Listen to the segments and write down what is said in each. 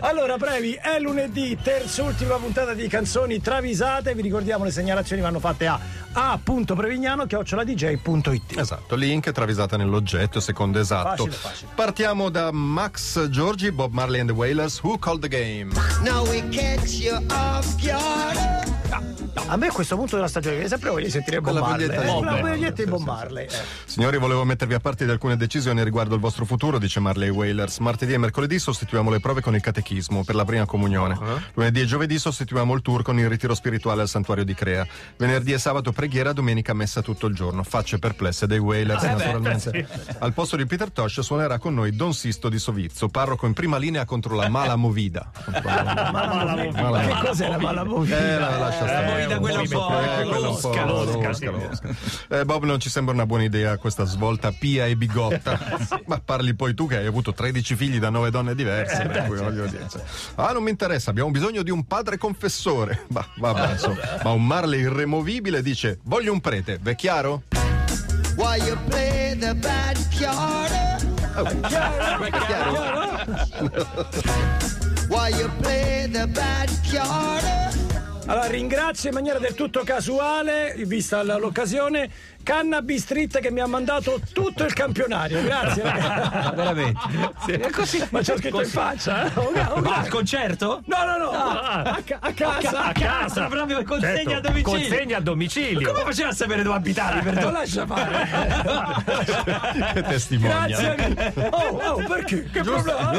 Allora, Previ, è lunedì, terz'ultima puntata di canzoni travisate. Vi ricordiamo le segnalazioni vanno fatte a a.prevignano.dj.it. Esatto, link travisata nell'oggetto, secondo esatto. Facile, facile. Partiamo da Max Giorgi, Bob Marley and the Wailers, Who Called the Game? Now we catch you off guard. A me a questo punto della stagione viene sempre voglia di sentire Marley. maglietta di Eh. La maglietta di Bob Marley. eh. Signori, volevo mettervi a parte di alcune decisioni riguardo il vostro futuro, dice Marley Wailers. Martedì e mercoledì sostituiamo le prove con il catechismo per la prima comunione. Lunedì e giovedì sostituiamo il tour con il ritiro spirituale al santuario di Crea. Venerdì e sabato preghiera, domenica messa tutto il giorno. Facce perplesse dei Wailers, naturalmente. Al posto di Peter Tosh suonerà con noi Don Sisto di Sovizzo, parroco in prima linea contro la mala movida. Contro la- Ma Mala che movida. cos'è la mala movida? Eh, la, lascia stare. Movida quella un po' Eh, quella un po' losca, losca, losca, losca. Eh, Bob, non ci sembra una buona idea questa svolta pia e bigotta. Ma parli poi tu che hai avuto 13 figli da 9 donne diverse. cui voglio dire, cioè, Ah, non mi interessa, abbiamo bisogno di un padre confessore. Ma, vabbè, insomma. Ma un Marley irremovibile dice: Voglio un prete, v'è chiaro? While you play the bad card. While you play the bad card. Allora, ringrazio in maniera del tutto casuale, vista l'occasione, Cannabis Street che mi ha mandato tutto il campionario. Grazie. ragazzi. veramente. È così. Ma c'ho scritto in faccia. eh? Oh, oh, Ma al concerto? No, no, no. A, ca- a casa. A casa, proprio consegna a domicilio. Consegna a domicilio. Come faceva a sapere dove abitavi? Lo Perdono? lascia fare. Che testimonia. Grazie. Oh, oh, perché? Che problema?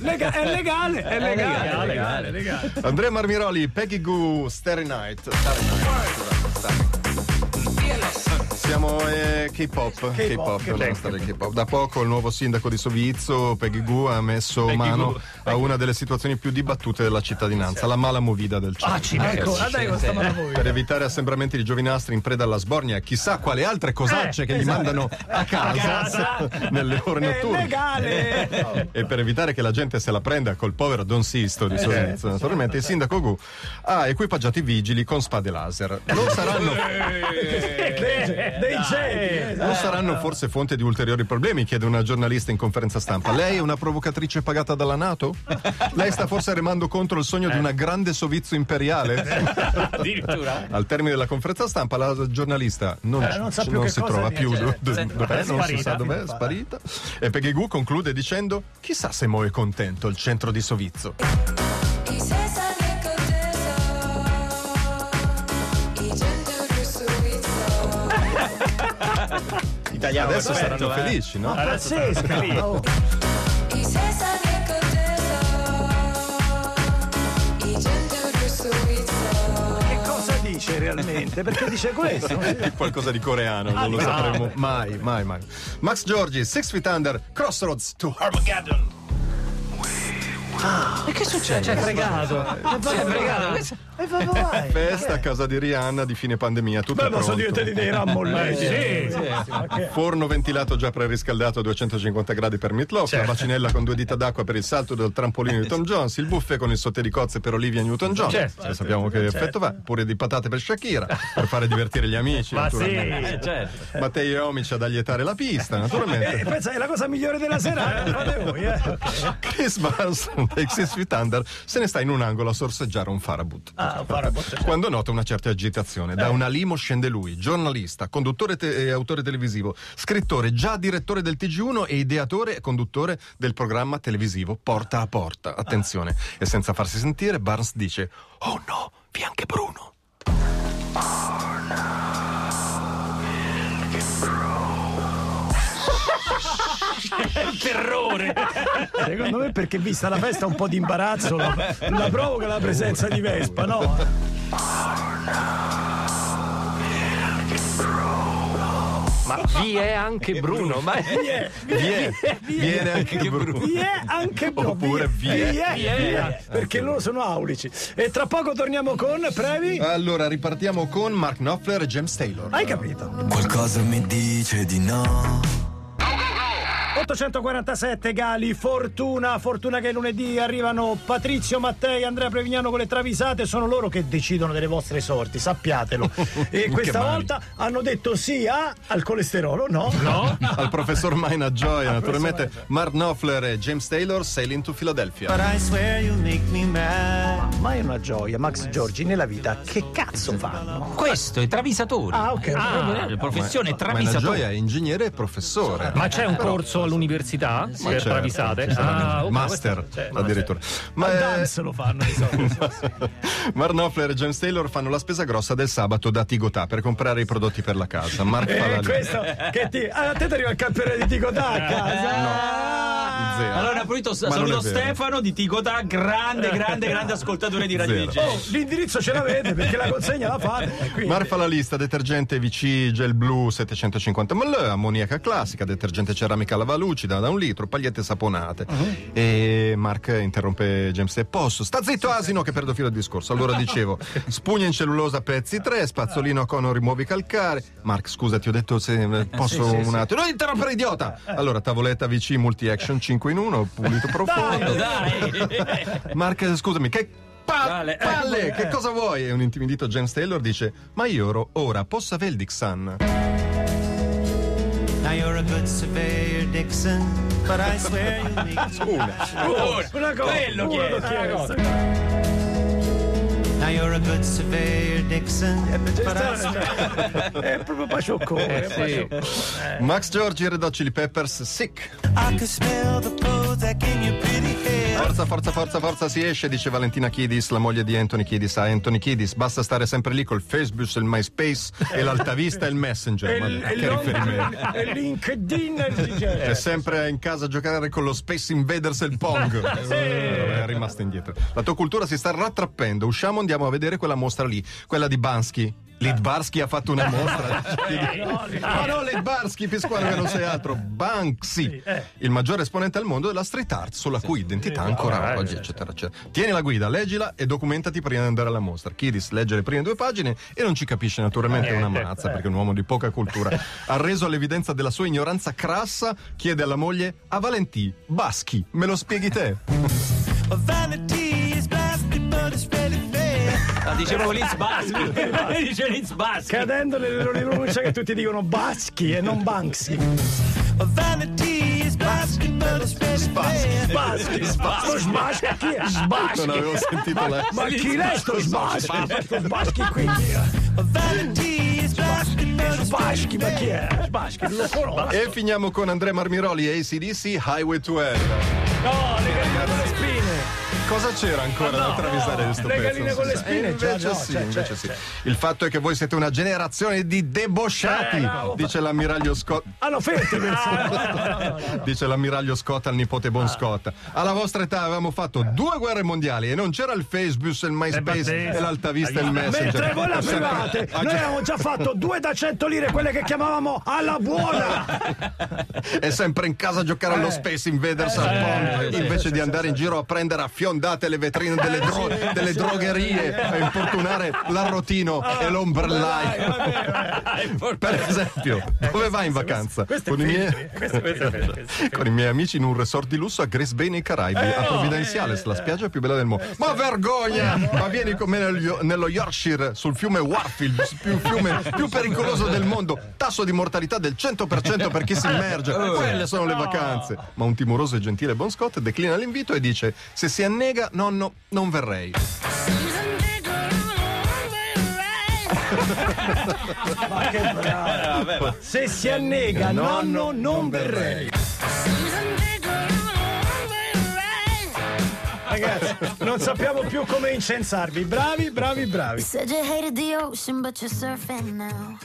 Lega- è legale. È legale. legale, legale. Andrea Marmiroli, Peggy Goo, Starry Night. Starry Night. Starry. Siamo eh, K-pop, K-pop, K-pop. la storia K-pop. Da poco il nuovo sindaco di Sovizzo, Peggy Goo, ha messo Peggy mano Goo. a una delle situazioni più dibattute della cittadinanza, la mala movida del centro. Ecco, ah, dai, questa mala per evitare assembramenti di giovinastri in preda alla sbornia, chissà quale altre cosacce che gli mandano a casa, nelle ore notturne. legale. E per evitare che la gente se la prenda col povero Don Sisto di Sovizio, naturalmente il sindaco Gu ha equipaggiato i vigili con spade laser. Non saranno, Dei, geni. non saranno forse fonte di ulteriori problemi? chiede una giornalista in conferenza stampa. Lei è una provocatrice pagata dalla Nato? Lei sta forse remando contro il sogno di una grande Sovizio imperiale? Addirittura. Al termine della conferenza stampa la giornalista non, Eh, non più non che si cosa trova più. do- do- dov'è? Non si sparita. sa dov'è, sparita. E Peggy Gu conclude dicendo: Chissà se mo è contento il centro di Sovizzo. italiano. Adesso perfetto, saranno eh? felici, no? Ma Adesso pazzesca! Saranno oh. realmente perché dice questo qualcosa di coreano non lo ah, sapremo mai mai mai Max Giorgi Six Feet Under Crossroads to Armageddon ah, e che succede? C'è fregato. C'è fregato. E va, va, vai. Festa a casa di Rihanna di fine pandemia, tutto Beh, è ma sono pronto. diventati dei rammolleti. Sì. Forno ventilato già preriscaldato a 250 gradi per Meatloaf, la bacinella con due dita d'acqua per il salto del trampolino di Tom Jones, il buffet con il sauté di cozze per Olivia Newton-John. Certo. Se sappiamo che effetto fa, pure di patate per Shakira, per fare divertire gli amici. Ma naturalmente. sì. Eh, certo. Mattei e Omic ad allietare la pista, E naturalmente. pensa, è la cosa migliore della serata, fate voi, eh. Chris Barnes dei Six Feet Under se ne sta in un angolo a sorseggiare un farabut. Ah, Quando nota una certa agitazione, da una limo scende lui, giornalista, conduttore te- e autore televisivo, scrittore, già direttore del TG1 e ideatore e conduttore del programma televisivo Porta a Porta. Attenzione, e senza farsi sentire, Barnes dice: Oh no, vi è anche Bruno. Terrore. Secondo me perché vista la festa un po' di imbarazzo la, la provoca la presenza di Vespa, no? Ma vi è anche Bruno. Ma Vie, Viene, viene anche Bruno. vie anche Bruno. Oppure vie. vie, vie, perché loro sono aulici. E tra poco torniamo con Previ. Allora, ripartiamo con Mark Knopfler e James Taylor. Hai capito? Qualcosa mi dice di no. 847 Gali, fortuna, fortuna che lunedì arrivano Patrizio Mattei, Andrea Prevignano con le travisate, sono loro che decidono delle vostre sorti, sappiatelo. E questa male. volta hanno detto sì a- al colesterolo, no? No? Al professor Maina Gioia, naturalmente Mark Knopfler e James Taylor, Sailing to Philadelphia. I swear you make me mad. Ma è una gioia, Max Giorgi nella vita che cazzo fanno? Questo, i travisatori. Ah, ok. Ah, la professione Maina travisatore. Gioia è ingegnere e professore. Ma c'è un corso all'università per certo, travisate? sarà Ah, ok, Master cioè, A addirittura. Ma, eh, dance lo fanno solito. Mark Knopfler e James Taylor fanno la spesa grossa del sabato da Tigotà per comprare i prodotti per la casa. Mark fa la E questo che ti. Ah, a te ti arriva il campione di Ticotà a casa. Ah. Zero. Allora, poi to- Ma non saluto. Stefano di Ticotà, grande, grande, grande ascoltatore di Radio. DJ. Oh, l'indirizzo ce l'avete perché la consegna la fate. quindi- Mark fa la lista, detergente VC Gel Blu 750 ml, ammoniaca classica, detergente ceramica lava lucida da un litro, pagliette saponate. E Mark interrompe James e posso, sta zitto asino che perdo filo al discorso. Allora dicevo, spugna in cellulosa pezzi 3, spazzolino a cono rimuovi calcare. Mark, scusa, ti ho detto se eh, posso un attimo. Non interrompere idiota! Allora, tavoletta VC Multi Action 5 in 1, pulito profondo. Dai! Mark, scusami, che eh. palle, che cosa vuoi? E un intimidito James Taylor dice: Ma io oro, ora posso avere il Dixon? Now you're a good surveyor, Dixon, but I swear you make me Ora, Una cosa, quello uno che l'ho è. chiesto. Now you're a good surveyor, Dixon, È proprio pacioccone. sì. Max Giorgi, Red Hot Chili Peppers, Sick. I could smell the Forza, forza, forza, forza, si esce, dice Valentina Kiddis, la moglie di Anthony Kiddis a Anthony Kiddis. Basta stare sempre lì col Facebook, il MySpace e l'altavista e il Messenger. Ma E che riferimento? il LinkedIn e il. È sempre in casa a giocare con lo Space Invaders e il Pong. Eh, È rimasta indietro. La tua cultura si sta rattrappendo. Usciamo, andiamo a vedere quella mostra lì, quella di Bansky. Lidbarsky ha fatto una mostra. No, no, Lidbarsky, Pisquano che non sei altro. Banksy, il maggiore esponente al mondo della street art, sulla cui identità ancora oggi, eccetera, eccetera. Tieni la guida, leggila e documentati prima di andare alla mostra. Kidis legge le prime due pagine e non ci capisce naturalmente una mazza perché è un uomo di poca cultura. Arreso all'evidenza della sua ignoranza crassa, chiede alla moglie: A Valentì, Baschi, me lo spieghi te? Ah, dicevo Liz Baschi. Dice Liz Baschi. Cadendo nell'errore di pronuncia che tutti dicono Baschi e non Banksy. Vanity is it's really fair. Baschi, sto Sbaschi, chi è Non Sbaschi? avevo sentito lei. Ma chi è sto Sbaschi? Sto Sbaschi qui. vanity is but it's Sbaschi, ma chi è? Sbaschi, non lo conosco. E finiamo con Andrea Marmiroli e ACDC Highway to Hell. No, le galline con le spine. Cosa c'era ancora da travisare di sto le pezzo? galline con le spine, E invece già, no, sì, c'è, invece c'è, sì. c'è. Il fatto è che voi siete una generazione di debosciati, Eh, bravo. dice l'ammiraglio Scott. Ah, no, ferti questo. Dice l'ammiraglio Scott al nipote Bon Scott. Alla vostra età avevamo fatto due guerre mondiali e non c'era il Facebook, il MySpace e l'altavista e il Messenger. Mentre voi la private, Ah, noi avevamo già fatto due da 100 lire, quelle che chiamavamo alla buona. è sempre in casa a giocare allo Space Invaders al Pong invece di andare in giro a prendere a fiondate le vetrine delle, dro- delle drogherie a importunare l'arrotino e l'ombrello. Per esempio, dove vai in vacanza? Con i, miei... con i miei amici in un resort di lusso a Grace Bay nei Caraibi, a Providenziales, la spiaggia più bella del mondo. Ma vergogna! Ma vieni con me nel- nello Yorkshire, sul fiume Warfield, più fiume più pericoloso del mondo. Tasso di mortalità del 100% per chi si immerge. Quelle sono le vacanze. Ma un timoroso e gentile Bon Scott declina l'invito e dice: Se si annega, nonno, non verrei. Ma che bravo. Se si annega, nonno, non verrei. Ragazzi, non sappiamo più come incensarvi. Bravi, bravi, bravi. Said you hated the ocean, but you're surfing now.